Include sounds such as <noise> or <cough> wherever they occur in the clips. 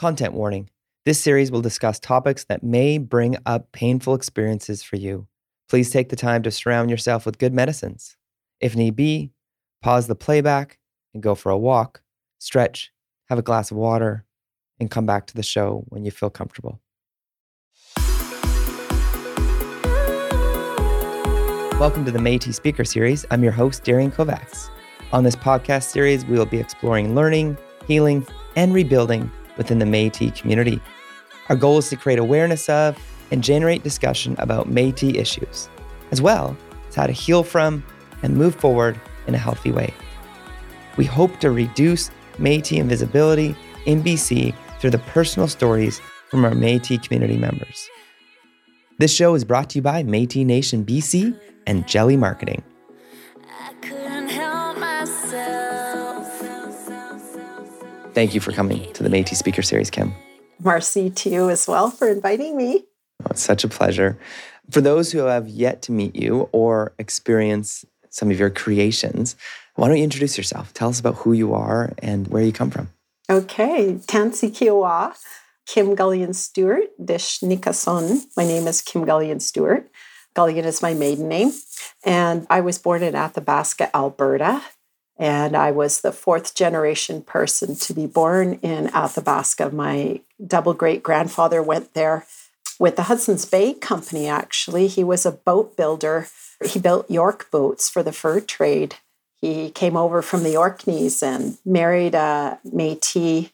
Content warning this series will discuss topics that may bring up painful experiences for you. Please take the time to surround yourself with good medicines. If need be, pause the playback and go for a walk, stretch, have a glass of water, and come back to the show when you feel comfortable. Welcome to the Métis Speaker Series. I'm your host, Darian Kovacs. On this podcast series, we will be exploring learning, healing, and rebuilding within the Métis community. Our goal is to create awareness of and generate discussion about Métis issues, as well as how to heal from and move forward in a healthy way. We hope to reduce Métis invisibility in BC through the personal stories from our Métis community members. This show is brought to you by Métis Nation BC and Jelly Marketing. Thank you for coming to the Métis Speaker Series, Kim. Marcy, to you as well for inviting me. Oh, it's such a pleasure. For those who have yet to meet you or experience some of your creations, why don't you introduce yourself? Tell us about who you are and where you come from. Okay, Tansi Kiowa, Kim Gullion Stewart, Dish Nikason. My name is Kim Gullion Stewart. Gullion is my maiden name. And I was born in Athabasca, Alberta. And I was the fourth generation person to be born in Athabasca. My double great grandfather went there with the Hudson's Bay Company, actually. He was a boat builder. He built York boats for the fur trade. He came over from the Orkneys and married a Metis,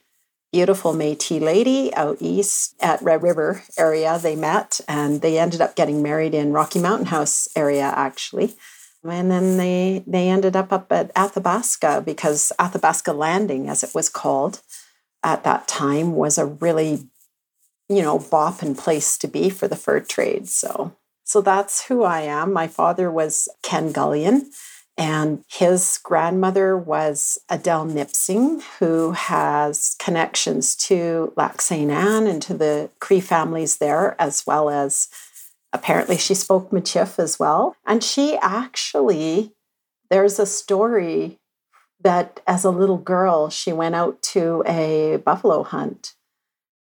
beautiful Metis lady out east at Red River area. They met and they ended up getting married in Rocky Mountain House area, actually. And then they they ended up up at Athabasca because Athabasca Landing, as it was called at that time, was a really, you know, bopping place to be for the fur trade. So so that's who I am. My father was Ken Gullion, and his grandmother was Adele Nipsing, who has connections to Lac St. Anne and to the Cree families there, as well as Apparently, she spoke Michif as well. And she actually, there's a story that as a little girl, she went out to a buffalo hunt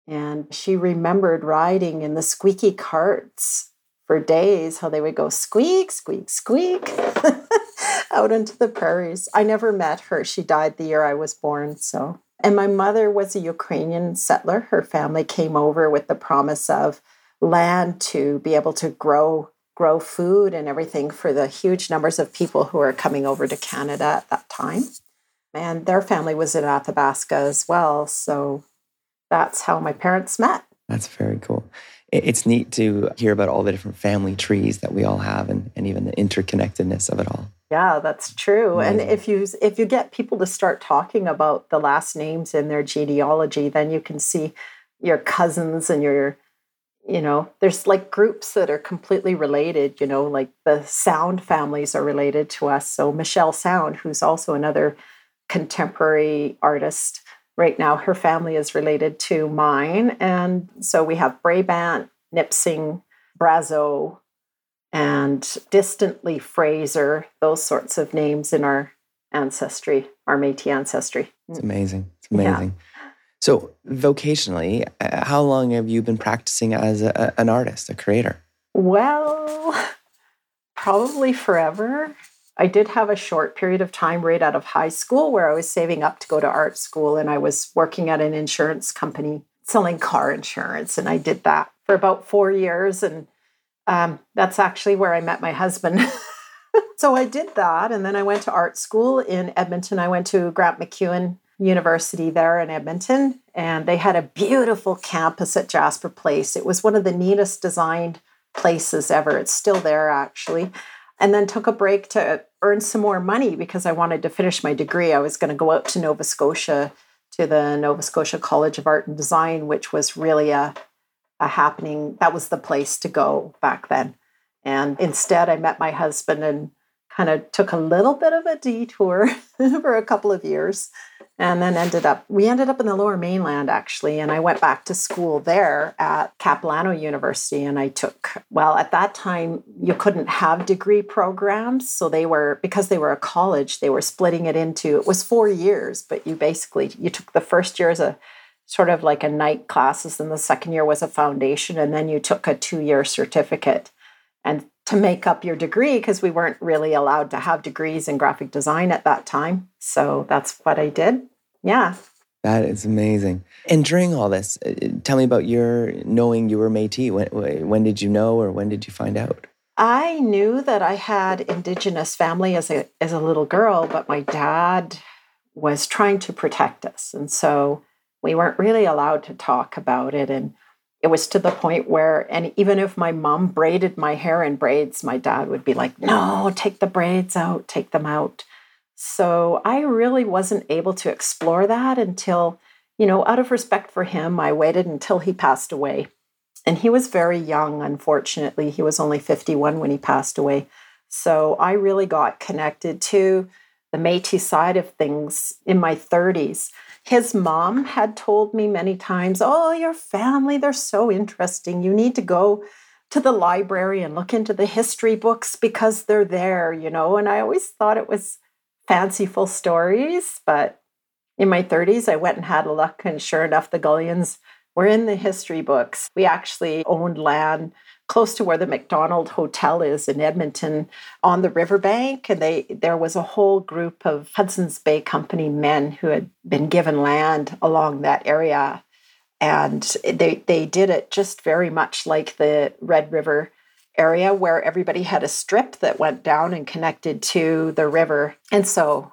and she remembered riding in the squeaky carts for days, how they would go squeak, squeak, squeak <laughs> out into the prairies. I never met her. She died the year I was born. So, and my mother was a Ukrainian settler. Her family came over with the promise of land to be able to grow grow food and everything for the huge numbers of people who are coming over to Canada at that time. And their family was in Athabasca as well. So that's how my parents met. That's very cool. It's neat to hear about all the different family trees that we all have and, and even the interconnectedness of it all. Yeah, that's true. Amazing. And if you if you get people to start talking about the last names in their genealogy, then you can see your cousins and your you know there's like groups that are completely related you know like the sound families are related to us. So michelle sound who's also another contemporary artist right now her family is related to mine. And so we have brabant nipsing brazeau and distantly fraser those sorts of names in our ancestry our metis ancestry. It's amazing. It's amazing. yeah. So, vocationally, uh, how long have you been practicing as a, an artist, a creator? Well, probably forever. I did have a short period of time right out of high school where I was saving up to go to art school and I was working at an insurance company selling car insurance. And I did that for about four years. And um, that's actually where I met my husband. <laughs> so I did that. And then I went to art school in Edmonton. I went to Grant MacEwan University there in Edmonton, and they had a beautiful campus at Jasper Place. It was one of the neatest designed places ever. It's still there actually. And then took a break to earn some more money because I wanted to finish my degree. I was going to go out to Nova Scotia to the Nova Scotia College of Art and Design, which was really a, a happening. That was the place to go back then. And instead, I met my husband and kind of took a little bit of a detour <laughs> for a couple of years and then ended up we ended up in the lower mainland actually and i went back to school there at capilano university and i took well at that time you couldn't have degree programs so they were because they were a college they were splitting it into it was four years but you basically you took the first year as a sort of like a night classes, and the second year was a foundation, and then you took a two year certificate. To make up your degree, because we weren't really allowed to have degrees in graphic design at that time. So that's what I did. Yeah. That is amazing. And during all this, uh, tell me about your knowing you were Métis. When, when did you know, or when did you find out? I knew that I had Indigenous family as a as a little girl, but my dad was trying to protect us, and so we weren't really allowed to talk about it. And it was to the point where, and even if my mom braided my hair in braids, my dad would be like, "No, take the braids out, take them out." So I really wasn't able to explore that until, you know, out of respect for him, I waited until he passed away. And he was very young, unfortunately. He was only 51 when he passed away. So I really got connected to the Metis side of things in my 30s. His mom had told me many times, Oh, your family, they're so interesting. You need to go to the library and look into the history books because they're there, you know. And I always thought it was fanciful stories, but in my 30s, I went and had a look, and sure enough, the Gullions were in the history books. We actually owned land close to where the Macdonald Hotel is in Edmonton on the riverbank. And they there was a whole group of Hudson's Bay Company men who had been given land along that area. And they, they did it just very much like the Red River area where everybody had a strip that went down and connected to the river. And so,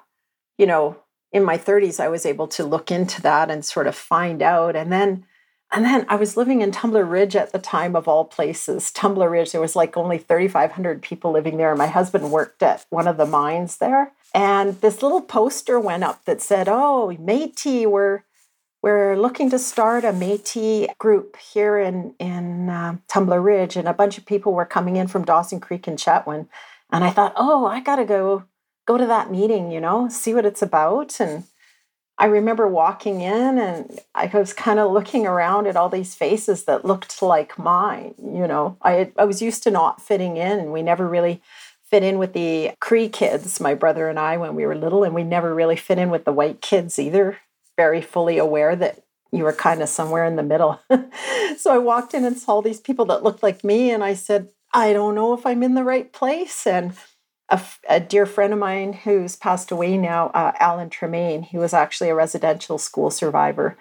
you know, in my 30s, I was able to look into that and sort of find out. And then and then I was living in Tumbler Ridge at the time of all places. Tumbler Ridge, there was like only 3,500 people living there. And my husband worked at one of the mines there. And this little poster went up that said, Oh, Metis, we're, we're looking to start a Metis group here in, in uh, Tumbler Ridge. And a bunch of people were coming in from Dawson Creek and Chetwynd. And I thought, Oh, I got to go go to that meeting, you know, see what it's about. And I remember walking in and I was kind of looking around at all these faces that looked like mine. You know, I, I was used to not fitting in. We never really fit in with the Cree kids, my brother and I, when we were little, and we never really fit in with the white kids either. Very fully aware that you were kind of somewhere in the middle. <laughs> so I walked in and saw these people that looked like me, and I said, I don't know if I'm in the right place. And a, a, dear friend of mine who's passed away now, uh, Alan Tremaine, he was actually a residential school survivor.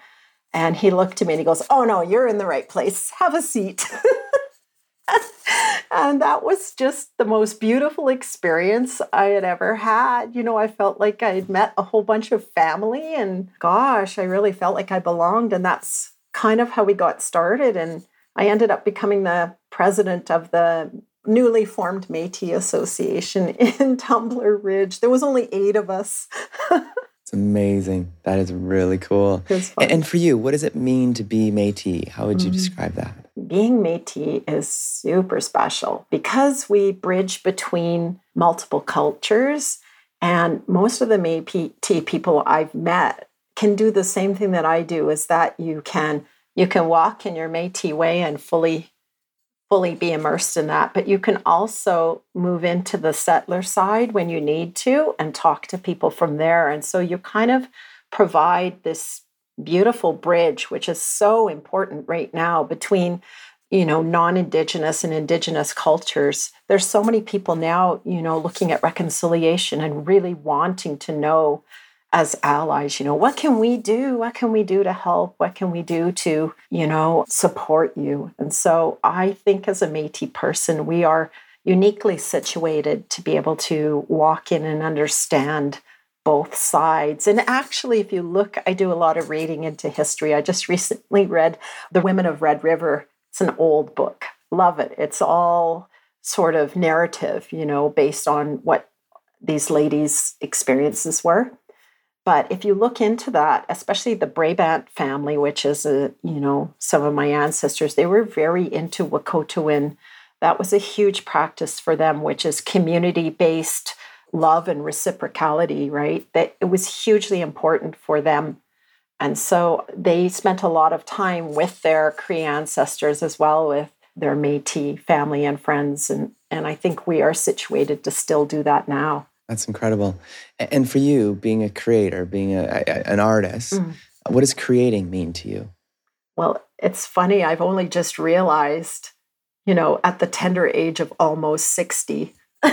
And he looked at me and he goes, Oh, no, you're in the right place. Have a seat. <laughs> and that was just the most beautiful experience I had ever had. You know, I felt like I had met a whole bunch of family, and gosh, I really felt like I belonged. And that's kind of how we got started. And I ended up becoming the president of the newly formed Métis Association <laughs> in Tumbler Ridge. There was only eight of us. <laughs> it's amazing. That is really cool. And for you, what does it mean to be Métis? How would you mm-hmm. describe that? Being Métis is super special because we bridge between multiple cultures, and most of the Métis people I've met can do the same thing that I do. Is that you can you can walk in your Métis way and fully fully be immersed in that. But you can also move into the settler side when you need to and talk to people from there. And so you kind of provide this beautiful bridge, which is so important right now between you know non-indigenous and indigenous cultures there's so many people now you know looking at reconciliation and really wanting to know as allies you know what can we do? What can we do to help? What can we do to you know support you? And so i think as a métis person we are uniquely situated to be able to walk in and understand both sides. And actually if you look i do a lot of reading into history. I just recently read the women of red river. It's an old book. Love it. It's all sort of narrative you know based on what these ladies experiences were but if you look into that, especially the Brabant family, which is a, you know, some of my ancestors, they were very into Wahkohtowin. That was a huge practice for them, which is community-based love and reciprocality, right? That it was hugely important for them. And so they spent a lot of time with their Cree ancestors as well with their Métis family and friends. And, and I think we are situated to still do that now. That's incredible. And for you, being a creator, being a, an artist, mm. What does creating mean to you? Well, it's funny. I've only just realized, you know, at the tender age of almost 60, <laughs>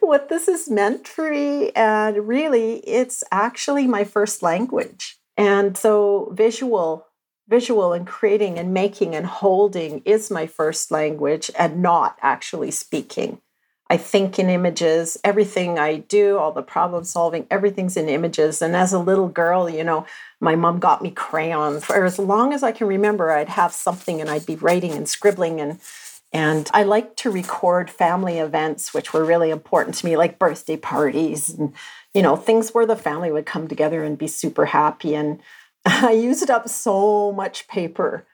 what this has meant for me. And really, it's actually my first language. And so, visual, visual and creating and making and holding is my first language and not actually speaking. I think in images. Everything I do, all the problem solving, everything's in images. And as a little girl, you know, my mom got me crayons. For as long as I can remember, I'd have something and I'd be writing and scribbling and and I like to record family events, which were really important to me, like birthday parties and, you know, things where the family would come together and be super happy. And <laughs> I used up so much paper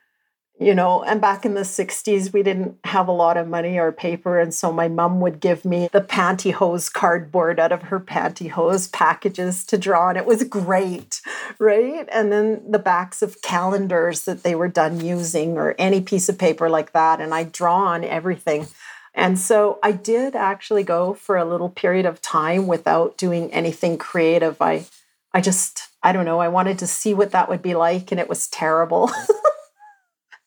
you know and back in the 60s we didn't have a lot of money or paper and so my mom would give me the pantyhose cardboard out of her pantyhose packages to draw and it was great right? And then the backs of calendars that they were done using or any piece of paper like that and i draw on everything. And so i did actually go for a little period of time without doing anything creative. I i just i don't know i wanted to see what that would be like and it was terrible <laughs>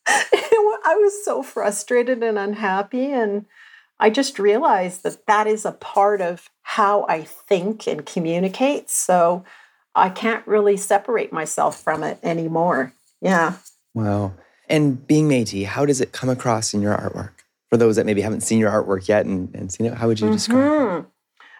<laughs> I was so frustrated and unhappy. And I just realized that that is a part of how I think and communicate. So I can't really separate myself from it anymore. Yeah. Wow. And being Métis, how does it come across in your artwork? For those that maybe haven't seen your artwork yet and, and seen it, how would you describe mm-hmm. it?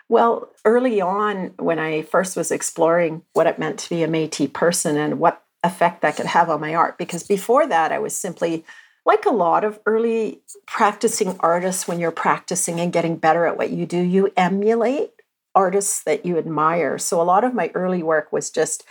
Well, early on, when I first was exploring what it meant to be a Métis person and what effect that could have on my art, because before that, I was simply like a lot of early practicing artists, when you're practicing and getting better at what you do, you emulate artists that you admire. So a lot of my early work was just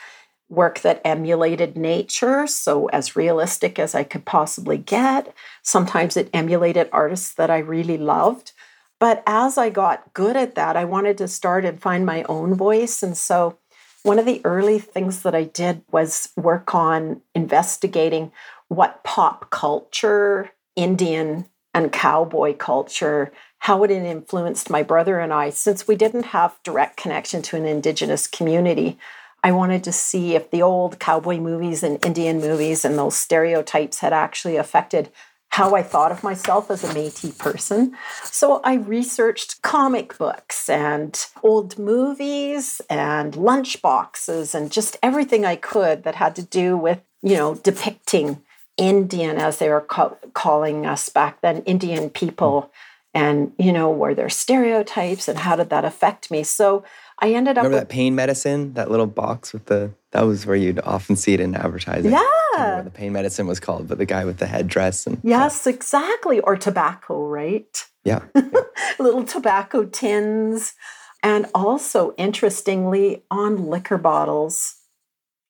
work that emulated nature, so as realistic as I could possibly get. Sometimes it emulated artists that I really loved. But as I got good at that, I wanted to start and find my own voice. And so one of the early things that I did was work on investigating what pop culture, Indian and cowboy culture, how it had influenced my brother and I. Since we didn't have direct connection to an indigenous community, I wanted to see if the old cowboy movies and Indian movies and those stereotypes had actually affected how I thought of myself as a Metis person. So I researched comic books and old movies and lunch boxes and just everything I could that had to do with, you know, depicting Indian, as they were ca- calling us back then, Indian people, and you know, were there stereotypes, and how did that affect me? So I ended up. Remember with, that pain medicine, that little box with the. That was where you'd often see it in advertising. Yeah. the pain medicine was called, but the guy with the headdress and. Yes, yeah. exactly. Or tobacco, right? Yeah. <laughs> yeah. little tobacco tins. And also, interestingly, on liquor bottles.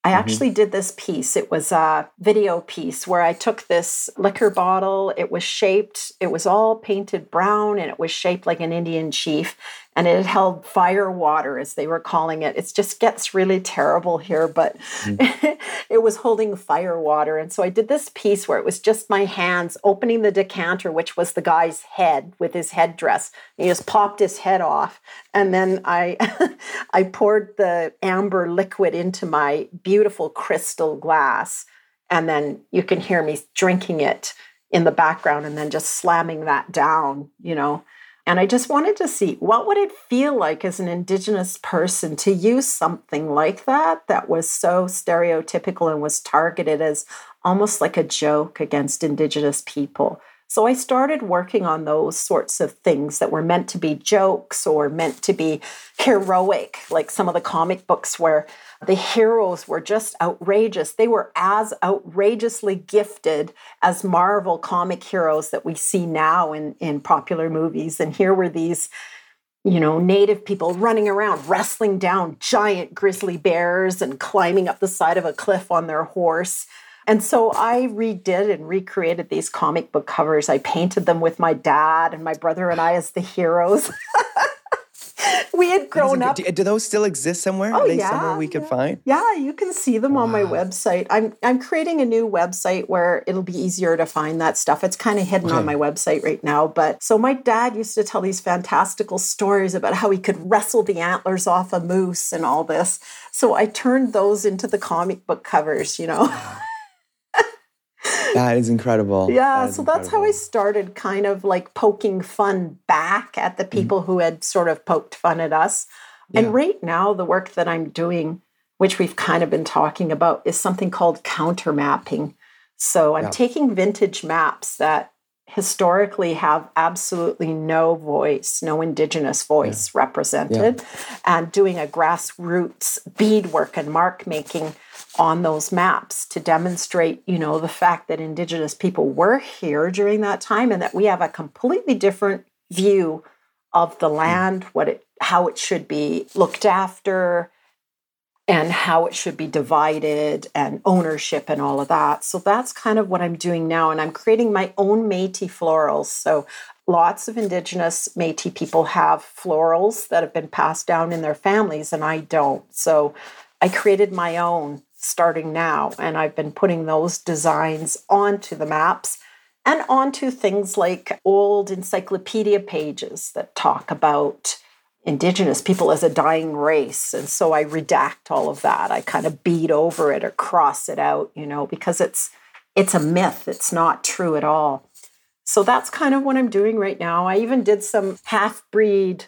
I mm-hmm. actually did this piece. It was a video piece where I took this liquor bottle. It was shaped, it was all painted brown and it was shaped like an Indian chief and it held fire water as they were calling it. It just gets really terrible here but mm. <laughs> it was holding fire water. And so i did this piece where it was just my hands opening the decanter which was the guy's head with his headdress. He just popped his head off and then i <laughs> i poured the amber liquid into my beautiful crystal glass and then you can hear me drinking it in the background and then just slamming that down you know and I just wanted to see what would it feel like as an indigenous person to use something like that that was so stereotypical and was targeted as almost like a joke against indigenous people. So I started working on those sorts of things that were meant to be jokes or meant to be heroic, like some of the comic books where the heroes were just outrageous. They were as outrageously gifted as Marvel comic heroes that we see now in, in popular movies. And here were these you know, native people running around, wrestling down giant grizzly bears and climbing up the side of a cliff on their horse. And so I redid and recreated these comic book covers. I painted them with my dad and my brother and I as the heroes. <laughs> we had grown up. Do, do, those still exist somewhere? Oh, Are they yeah, somewhere we could yeah. find? Yeah, you can see them on my website. I'm I'm creating a new website where it'll be easier to find that stuff. It's kind of hidden on my website right now. But so my dad used to tell these fantastical stories about how he could wrestle the antlers off a moose and all this. So I turned those into the comic book covers, you know. That is incredible. Yeah, That is so that's how I started kind of like poking fun back at the mm-hmm. people who had sort of poked fun at us. Yeah. And right now, the work that I'm doing, which we've kind of been talking about, is something called counter mapping. So I'm Yeah. taking vintage maps that historically have absolutely no voice, no indigenous voice represented, and doing a grassroots beadwork and mark making on those maps to demonstrate, you know, the fact that indigenous people were here during that time and that we have a completely different view of the hmm. land, what it how it should be looked after, and how it should be divided and ownership and all of that. So that's kind of what I'm doing now. And I'm creating my own Metis florals. So lots of indigenous Metis people have florals that have been passed down in their families, and I don't. So I created my own starting now, and I've been putting those designs onto the maps and onto things like old encyclopedia pages that talk about indigenous people as a dying race. And so i redact all of that. I kind of beat over it or cross it out you know because it's it's a myth. It's not true at all. So that's kind of what i'm doing right now. I even did some half breed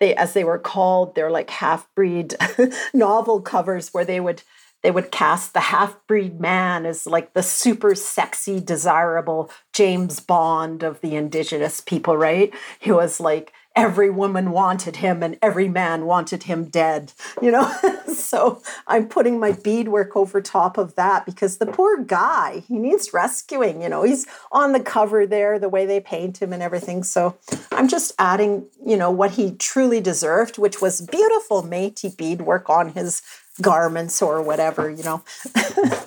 they as they were called they're like half breed <laughs> novel covers where they would they would cast the half breed man as like the super sexy desirable james bond of the indigenous people right? He was like every woman wanted him and every man wanted him dead you know? <laughs> So i'm putting my beadwork over top of that because the poor guy he needs rescuing you know? He's on the cover there the way they paint him and everything. So i'm just adding you know what he truly deserved which was beautiful metis beadwork on his garments or whatever you know <laughs>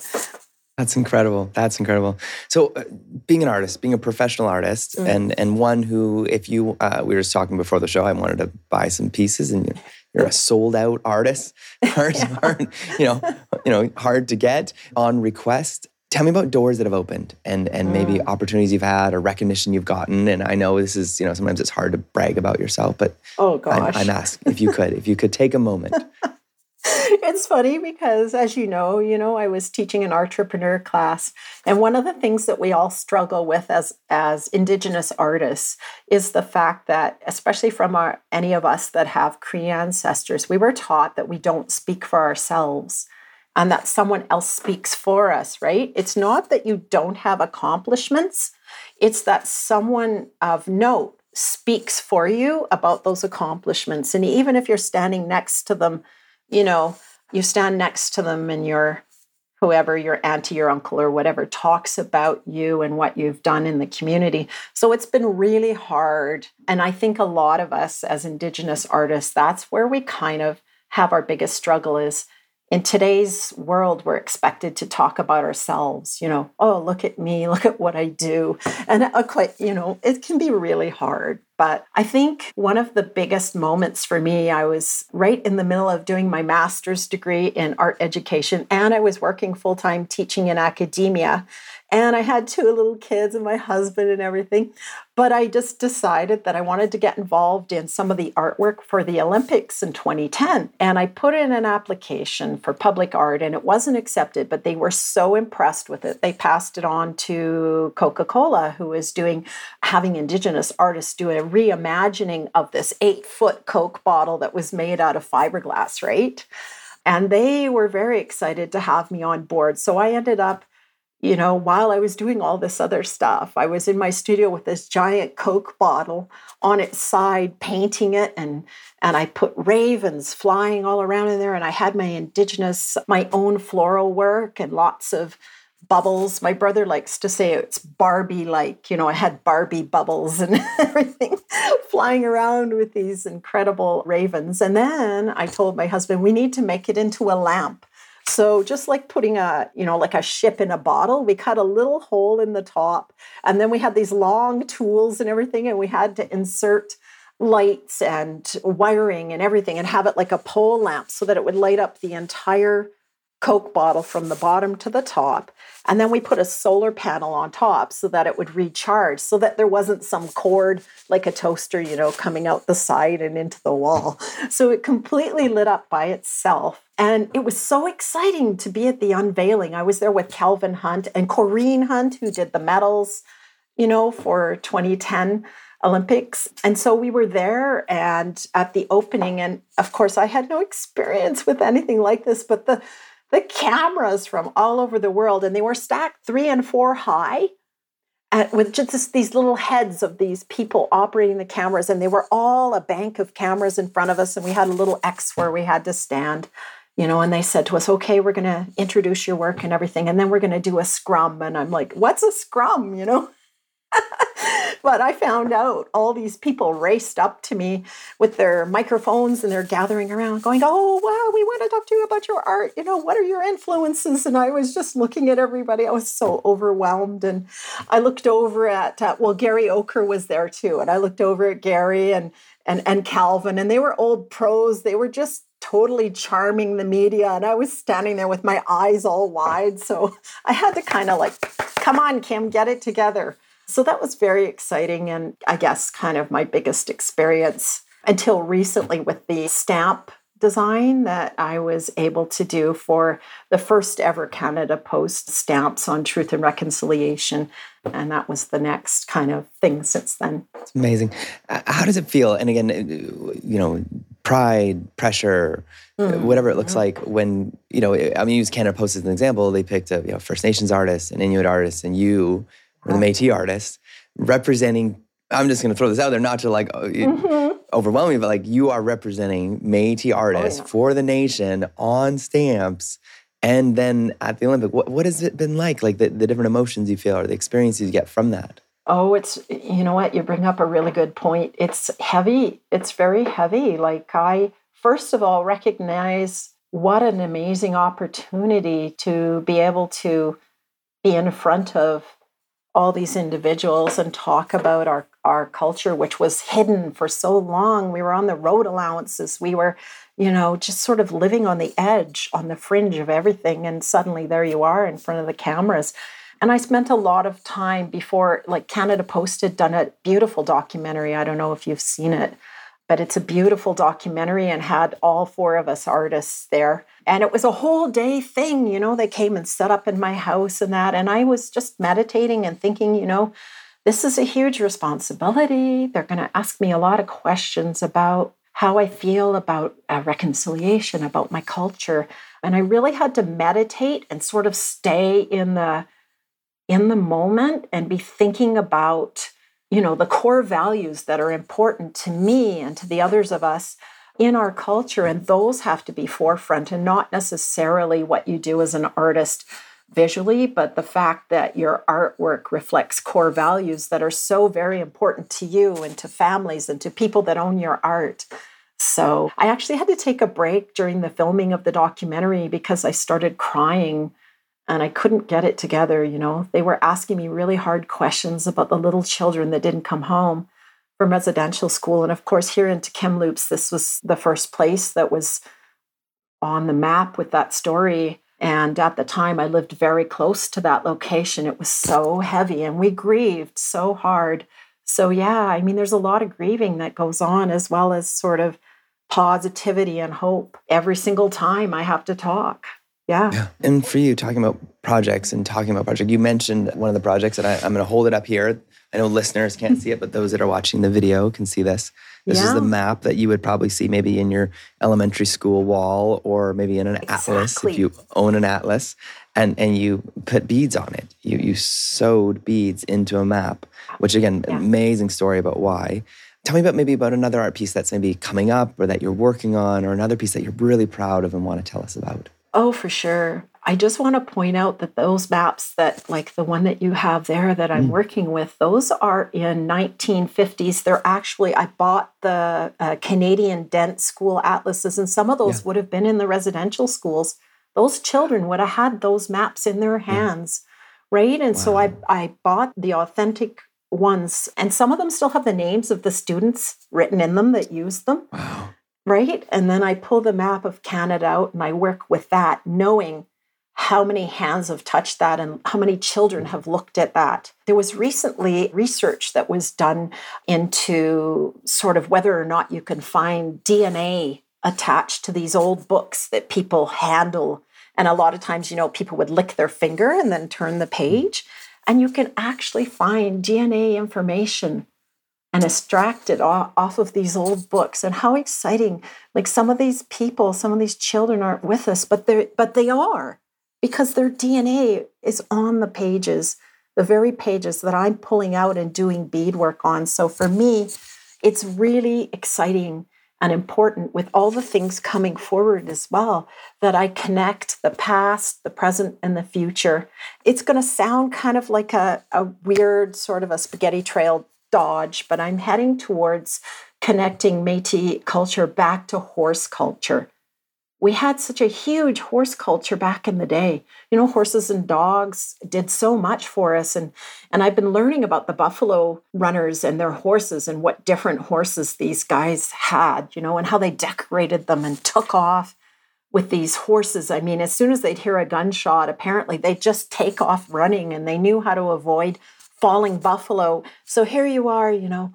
That's incredible. That's incredible. So, uh, being an artist, being a professional artist, Mm. and and one who, if you, uh, we were just talking before the show, I wanted to buy some pieces, and you're, you're a sold out artist, <laughs> <laughs> hard, hard, you know, you know, hard to get on request. Tell me about doors that have opened, and and maybe Mm. opportunities you've had or recognition you've gotten. And I know this is, you know, sometimes it's hard to brag about yourself, but oh I'm, gosh I'm asking if you could, if you could take a moment. It's funny because as you know you know i was teaching an entrepreneur class and one of the things that we all struggle with as as indigenous artists is the fact that especially from our any of us that have cree ancestors we were taught that we don't speak for ourselves and that someone else speaks for us right? It's not that you don't have accomplishments it's that someone of note speaks for you about those accomplishments. And even if you're standing next to them you know, you stand next to them and your whoever, your auntie, your uncle, or whatever, talks about you and what you've done in the community. So it's been really hard. And I think a lot of us as Indigenous artists, that's where we kind of have our biggest struggle is in today's world, we're expected to talk about ourselves, you know, oh, look at me, <laughs> look at what I do. And uh, quite, you know, it can be really hard. But I think one of the biggest moments for me, I was right in the middle of doing my master's degree in art education, and I was working full time teaching in academia. And I had two little kids and my husband and everything. But I just decided that I wanted to get involved in some of the artwork for the Olympics in 2010. And I put in an application for public art and it wasn't accepted, but they were so impressed with it. They passed it on to Coca Cola, who is doing, having Indigenous artists do a reimagining of this eight foot Coke bottle that was made out of fiberglass, right? And they were very excited to have me on board. So I ended up you know, while I was doing all this other stuff, I was in my studio with this giant Coke bottle on its side, painting it, and and I put ravens flying all around in there, and I had my indigenous, my own floral work, and lots of bubbles. My brother likes to say it's Barbie like, you know, I had Barbie bubbles and <laughs> everything flying around with these incredible ravens. And then I told my husband, we need to make it into a lamp. So just like putting a, you know, like a ship in a bottle, we cut a little hole in the top. And then we had these long tools and everything, and we had to insert lights and wiring and everything and have it like a pole lamp so that it would light up the entire Coke bottle from the bottom to the top. And then we put a solar panel on top so that it would recharge, so that there wasn't some cord like a toaster, you know, coming out the side and into the wall. So it completely lit up by itself. And it was so exciting to be at the unveiling. I was there with Calvin Hunt and Corrine Hunt, who did the medals, you know, for 2010. Olympics. And so we were there and at the opening. And of course, I had no experience with anything like this, but the the cameras from all over the world, and they were stacked three and four high. With just these little heads of these people operating the cameras, and they were all a bank of cameras in front of us, and we had a little X where we had to stand, you know. And they said to us, "Okay, we're going to introduce your work and everything, and then we're going to do a scrum." And I'm like, "What's a scrum?" You know. <laughs> but I found out all these people raced up to me with their microphones and they're gathering around going, Oh, wow, we want to talk to you about your art. You know, what are your influences? And I was just looking at everybody. I was so overwhelmed. And I looked over at, uh, well, Gary Oker was there too. And I looked over at Gary and, and, and Calvin, and they were old pros. They were just totally charming the media. And I was standing there with my eyes all wide. So I had to kind of like, come on, Kim, get it together. So that was very exciting and I guess kind of my biggest experience until recently with the stamp design that I was able to do for the first ever Canada Post stamps on truth and reconciliation. And that was the next kind of thing since then. It's amazing. How does it feel? And again, uh, you know, pride, pressure, mm-hmm. whatever it looks mm-hmm. like when, you know, I mean, use Canada Post as an example. They picked a you know, First Nations artist, an Inuit artist, and you or the Métis artist representing. I'm just going to throw this out there, not to like uh, mm-hmm. overwhelm you, but like you are representing Métis artists oh, yeah. for the nation on stamps, and then at the Olympic. What what has it been like? Like the, the different emotions you feel or the experiences you get from that. Oh, it's you know what you bring up a really good point. It's heavy. It's very heavy. Like I first of all recognize what an amazing opportunity to be able to be in front of all these individuals and talk about our, our culture, which was hidden for so long. We were on the road allowances. We were, you know, just sort of living on the edge, on the fringe of everything. And suddenly there you are in front of the cameras. And I spent a lot of time before, like Canada Post had done a beautiful documentary. I don't know if you've seen it but it's a beautiful documentary and had all four of us artists there. And it was a whole day thing, you know, they came and set up in my house and that. And I was just meditating and thinking, you know, this is a huge responsibility. They're going to ask me a lot of questions about how I feel about uh, reconciliation, about my culture. And I really had to meditate and sort of stay in the in the moment and be thinking about you know, the core values that are important to me and to the others of us in our culture. And those have to be forefront and not necessarily what you do as an artist visually, but the fact that your artwork reflects core values that are so very important to you and to families and to people that own your art. So I actually had to take a break during the filming of the documentary because I started crying and I couldn't get it together. You know, they were asking me really hard questions about the little children that didn't come home from residential school. And of course, here in Tk'emlúps, this was the first place that was on the map with that story. And at the time, I lived very close to that location. It was so heavy, and we grieved so hard. So, yeah, I mean, there's a lot of grieving that goes on, as well as sort of positivity and hope every single time I have to talk. Yeah. yeah. And for you, talking about projects and talking about project, you mentioned one of the projects, and I, am going to hold it up here. I know listeners can't see it, but those that are watching the video can see this. This yeah. is the map that you would probably see maybe in your elementary school wall or maybe in an exactly. atlas if you own an atlas. And, and you put beads on it. You, you sewed beads into a map, which again, yeah. amazing story about why. Tell me about maybe about another art piece that's maybe coming up or that you're working on or another piece that you're really proud of and want to tell us about. Oh, for sure. I just want to point out that those maps that like the one that you have there that I'm mm. working with, those are in 1950s. They're actually I bought the uh, Canadian Dent School atlases and some of those yeah. would have been in the residential schools. Those children would have had those maps in their hands, yeah. right? And wow. so I I bought the authentic ones, and some of them still have the names of the students written in them that used them. Wow. Right. And then I pull the map of Canada out and I work with that, knowing how many hands have touched that and how many children have looked at that. There was recently research that was done into sort of whether or not you can find DNA attached to these old books that people handle. And a lot of times, you know, people would lick their finger and then turn the hmm. page. And you can actually find DNA information and extract it off of these old books. And how exciting! Like some of these people, some of these children aren't with us, but they but they are because their DNA is on the pages, the very pages that I'm pulling out and doing beadwork on. So for me, it's really exciting and important with all the things coming forward as well that I connect the past, the present, and the future. It's going to sound kind of like a, a weird sort of a spaghetti trail dodge, but I'm heading towards connecting Metis culture back to horse culture. We had such a huge horse culture back in the day. You know, horses and dogs did so much for us. And, and I've been learning about the buffalo runners and their horses and what different horses these guys had, you know, and how they decorated them and took off with these horses. I mean, as soon as they'd hear a gunshot, apparently they'd just take off running and they knew how to avoid falling buffalo. So here you are, you know,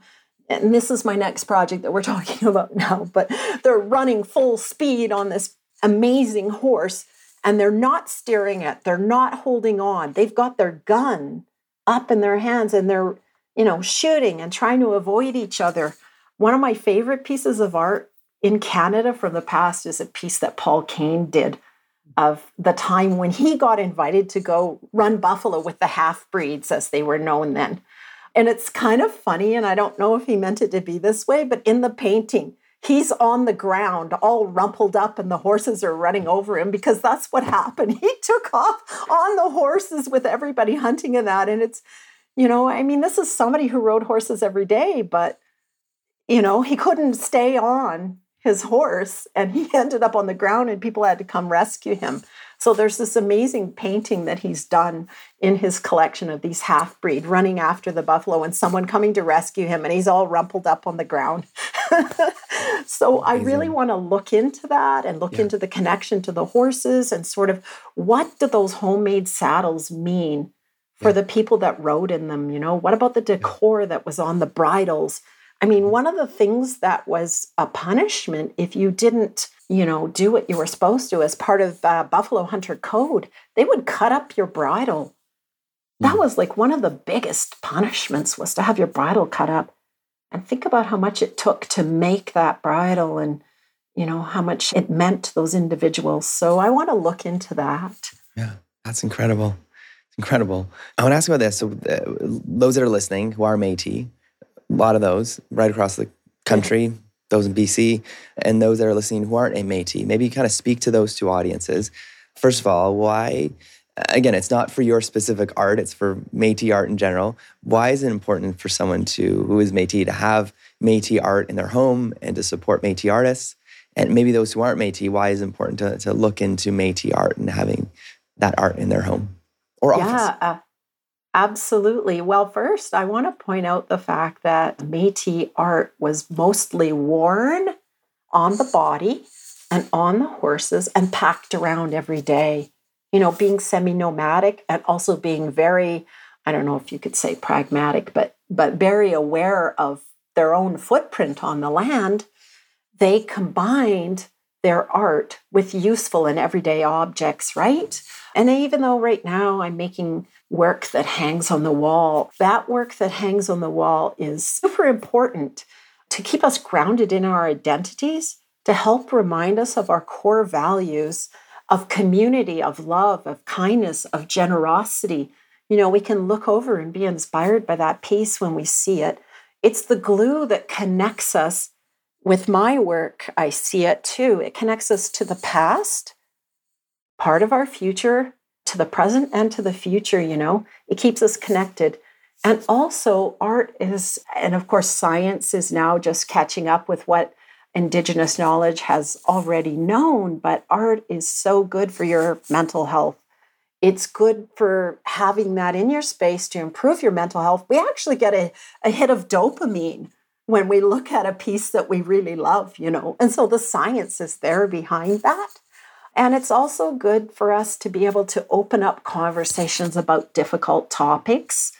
and this is my next project that we're <laughs> talking about now, but they're running full speed on this amazing horse and they're not steering it, they're not holding on. They've got their gun up in their hands and they're, you know, shooting and trying to avoid each other. One of my favorite pieces of art in Canada from the past is a piece that Paul Kane did of the time when he got invited to go run buffalo with the half breeds, as they were known then. And it's kind of funny, and I don't know if he meant it to be this way, but in the painting, he's on the ground, all rumpled up, and the horses are running over him because that's what happened. <laughs> He took off on the horses with everybody hunting in that. And it's, you know, I mean, this is somebody who rode horses every day, but, you know, he couldn't stay on his horse and he <laughs> ended up on the ground and people had to come rescue him. So there's this amazing painting that he's done in his collection of these half breed running after the buffalo and someone coming to rescue him and he's all rumpled up on the ground. <laughs> so amazing. I really want to look into that and look yeah. into the connection to the horses and sort of what do those homemade saddles mean for yeah. the people that rode in them, you know? What about the decor that was on the bridles? I mean, one of the things that was a punishment if you didn't, you know, do what you were supposed to as part of uh, Buffalo Hunter Code, they would cut up your bridle. That hmm. was like one of the biggest punishments was to have your bridle cut up. And think about how much it took to make that bridle and, you know, how much it meant to those individuals. So I want to look into that. Yeah, that's incredible. It's incredible. I want to ask about this. So, uh, those that are listening who are Metis, a lot of those right across the country, those in BC, and those that are listening who aren't a Métis. Maybe kind of speak to those two audiences. First of all, why? Again, it's not for your specific art; it's for Métis art in general. Why is it important for someone to who is Métis to have Métis art in their home and to support Métis artists? And maybe those who aren't Métis, why is it important to, to look into Métis art and having that art in their home or office? Yeah, uh, Absolutely. Well, first, I want to point out the fact that Metis art was mostly worn on the body and on the horses and packed around every day. You know, being semi nomadic and also being very, I don't know if you could say pragmatic, but but very aware of their own footprint on the land, they combined their art with useful and everyday objects, right? And even though right now I'm making work that hangs on the wall. That work that hangs on the wall is super important to keep us grounded in our identities, to help remind us of our core values of community, of love, of kindness, of generosity. You know, we can look over and be inspired by that piece when we see it. It's the glue that connects us with my work. I see it too. It connects us to the past, part of our future, to the present and to the future, you know, it keeps us connected. And also, art is, and of course, science is now just catching up with what Indigenous knowledge has already known, but art is so good for your mental health. It's good for having that in your space to improve your mental health. We actually get a, a hit of dopamine when we look at a piece that we really love, you know. And so the science is there behind that. And it's also good for us to be able to open up conversations about difficult topics,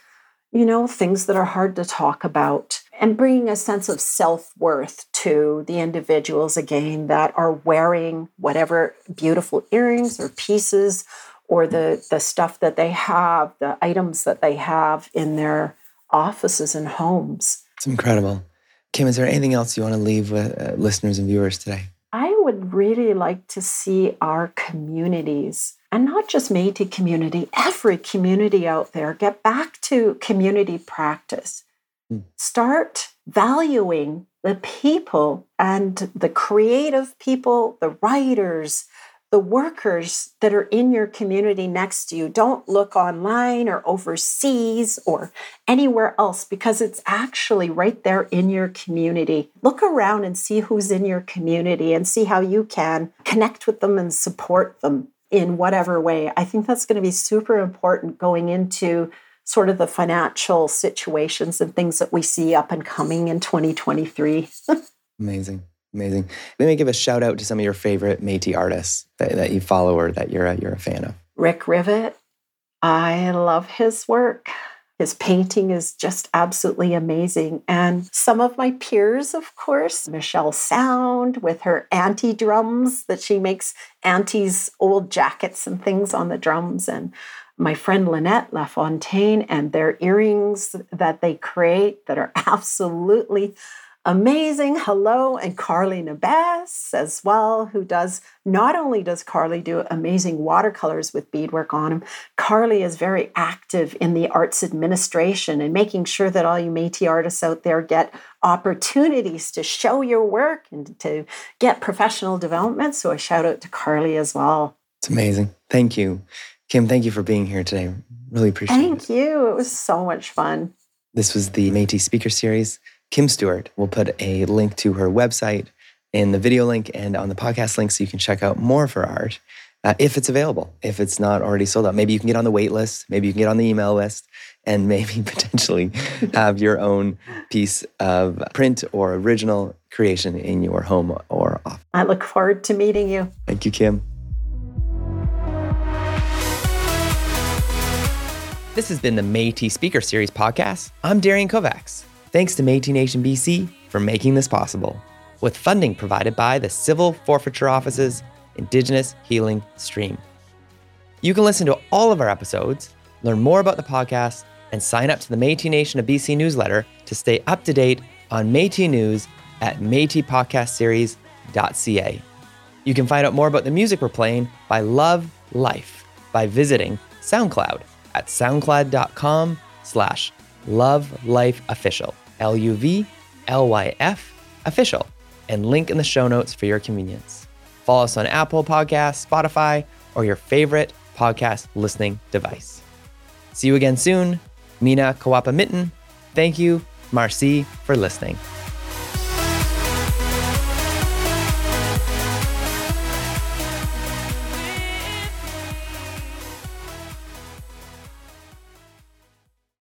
you know, things that are hard to talk about, and bringing a sense of self worth to the individuals again that are wearing whatever beautiful earrings or pieces or the, the stuff that they have, the items that they have in their offices and homes. It's incredible. Kim, is there anything else you want to leave with uh, listeners and viewers today? I would really like to see our communities, and not just Metis community, every community out there, get back to community practice. Mm. Start valuing the people and the creative people, the writers, the workers that are in your community next to you. Don't look online or overseas or anywhere else because it's actually right there in your community. Look around and see who's in your community and see how you can connect with them and support them in whatever way. I think that's going to be super important going into sort of the financial situations and things that we see up and coming in 2023. <laughs> Amazing. Amazing. Let me give a shout out to some of your favorite Métis artists that, that you follow or that you're a, you're a fan of. Rick Rivet. I love his work. His painting is just absolutely amazing. And some of my peers, of course, Michelle Sound with her auntie drums that she makes auntie's old jackets and things on the drums. And my friend Lynette LaFontaine and their earrings that they create that are <laughs> absolutely amazing hello and carly nabess as well who does not only does carly do amazing watercolors with beadwork on them carly is very active in the arts administration and making sure that all you metis artists out there get opportunities to show your work and to get professional development. So a shout out to carly as well. It's amazing. Thank you. Kim thank you for being here today. Really appreciate thank it. thank you. It was so much fun. This was the metis speaker series Kim Stewart. We'll put a link to her website in the video link and on the podcast link so you can check out more of her art uh, if it's available, if it's not already sold out. Maybe you can get on the wait list, maybe you can get on the email list, and maybe <laughs> potentially have your own piece of print or original creation in your home or office. I look forward to meeting you. Thank you, Kim. This has been the Métis Speaker Series podcast. I'm Darian Kovacs. Thanks to Métis Nation BC for making this possible, with funding provided by the Civil Forfeiture Office's Indigenous Healing Stream. You can listen to all of our episodes, learn more about the podcast, and sign up to the Métis Nation of BC newsletter to stay up to date on Métis news at métispodcastseries.ca. You can find out more about the music we're playing by Love Life by visiting SoundCloud at soundcloud.com slash Love Life Official, L U V L Y F Official, and link in the show notes for your convenience. Follow us on Apple Podcasts, Spotify, or your favorite podcast listening device. See you again soon. Mina Kawapa Mitten, thank you, Marcy, for listening.